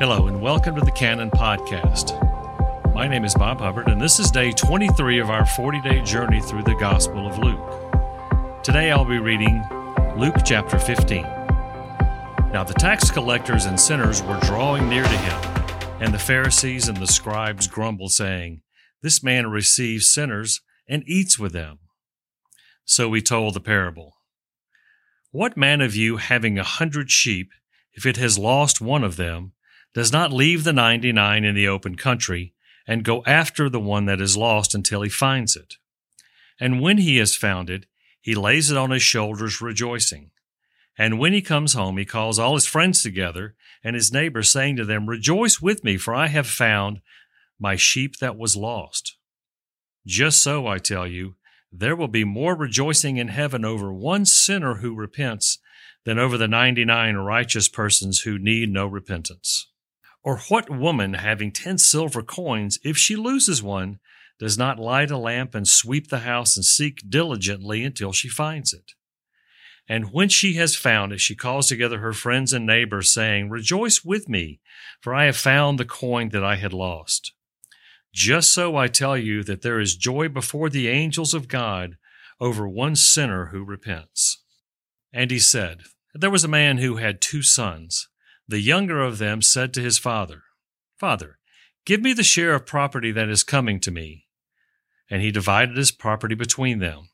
Hello, and welcome to the Canon Podcast. My name is Bob Hubbard, and this is day 23 of our 40 day journey through the Gospel of Luke. Today I'll be reading Luke chapter 15. Now the tax collectors and sinners were drawing near to him, and the Pharisees and the scribes grumbled, saying, This man receives sinners and eats with them. So he told the parable. What man of you, having a hundred sheep, if it has lost one of them, does not leave the 99 in the open country and go after the one that is lost until he finds it. And when he has found it, he lays it on his shoulders, rejoicing. And when he comes home, he calls all his friends together and his neighbors, saying to them, Rejoice with me, for I have found my sheep that was lost. Just so, I tell you, there will be more rejoicing in heaven over one sinner who repents than over the 99 righteous persons who need no repentance. Or what woman having ten silver coins, if she loses one, does not light a lamp and sweep the house and seek diligently until she finds it? And when she has found it, she calls together her friends and neighbors, saying, Rejoice with me, for I have found the coin that I had lost. Just so I tell you that there is joy before the angels of God over one sinner who repents. And he said, There was a man who had two sons. The younger of them said to his father, Father, give me the share of property that is coming to me. And he divided his property between them.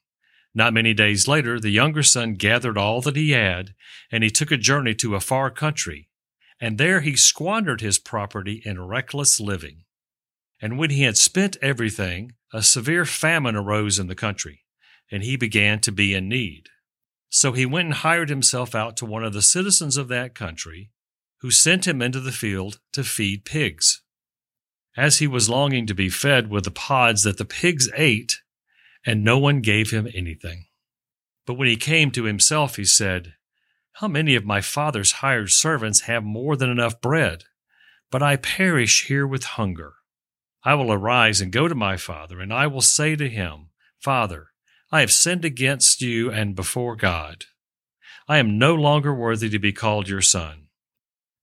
Not many days later, the younger son gathered all that he had, and he took a journey to a far country. And there he squandered his property in reckless living. And when he had spent everything, a severe famine arose in the country, and he began to be in need. So he went and hired himself out to one of the citizens of that country who sent him into the field to feed pigs. As he was longing to be fed with the pods that the pigs ate, and no one gave him anything. But when he came to himself, he said, How many of my father's hired servants have more than enough bread? But I perish here with hunger. I will arise and go to my father, and I will say to him, Father, I have sinned against you and before God. I am no longer worthy to be called your son.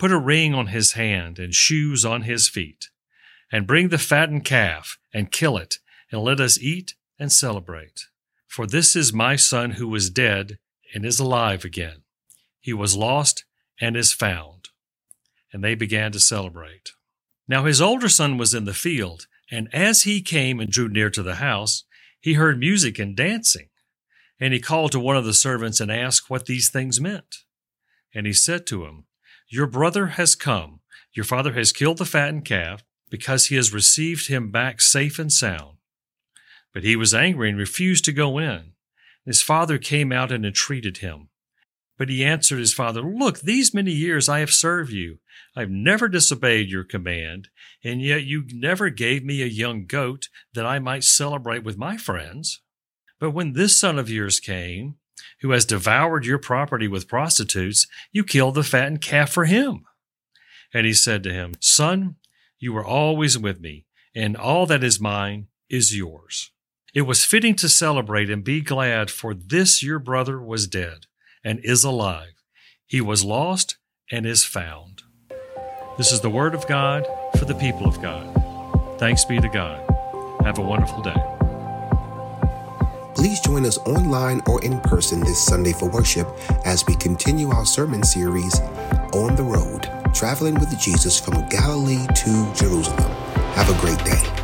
Put a ring on his hand and shoes on his feet, and bring the fattened calf and kill it, and let us eat and celebrate. For this is my son who was dead and is alive again. He was lost and is found. And they began to celebrate. Now his older son was in the field, and as he came and drew near to the house, he heard music and dancing. And he called to one of the servants and asked what these things meant. And he said to him, your brother has come. Your father has killed the fattened calf because he has received him back safe and sound. But he was angry and refused to go in. His father came out and entreated him. But he answered his father, Look, these many years I have served you. I have never disobeyed your command, and yet you never gave me a young goat that I might celebrate with my friends. But when this son of yours came, who has devoured your property with prostitutes, you killed the fattened calf for him. And he said to him, Son, you were always with me, and all that is mine is yours. It was fitting to celebrate and be glad, for this your brother was dead and is alive. He was lost and is found. This is the word of God for the people of God. Thanks be to God. Have a wonderful day. Please join us online or in person this Sunday for worship as we continue our sermon series, On the Road, traveling with Jesus from Galilee to Jerusalem. Have a great day.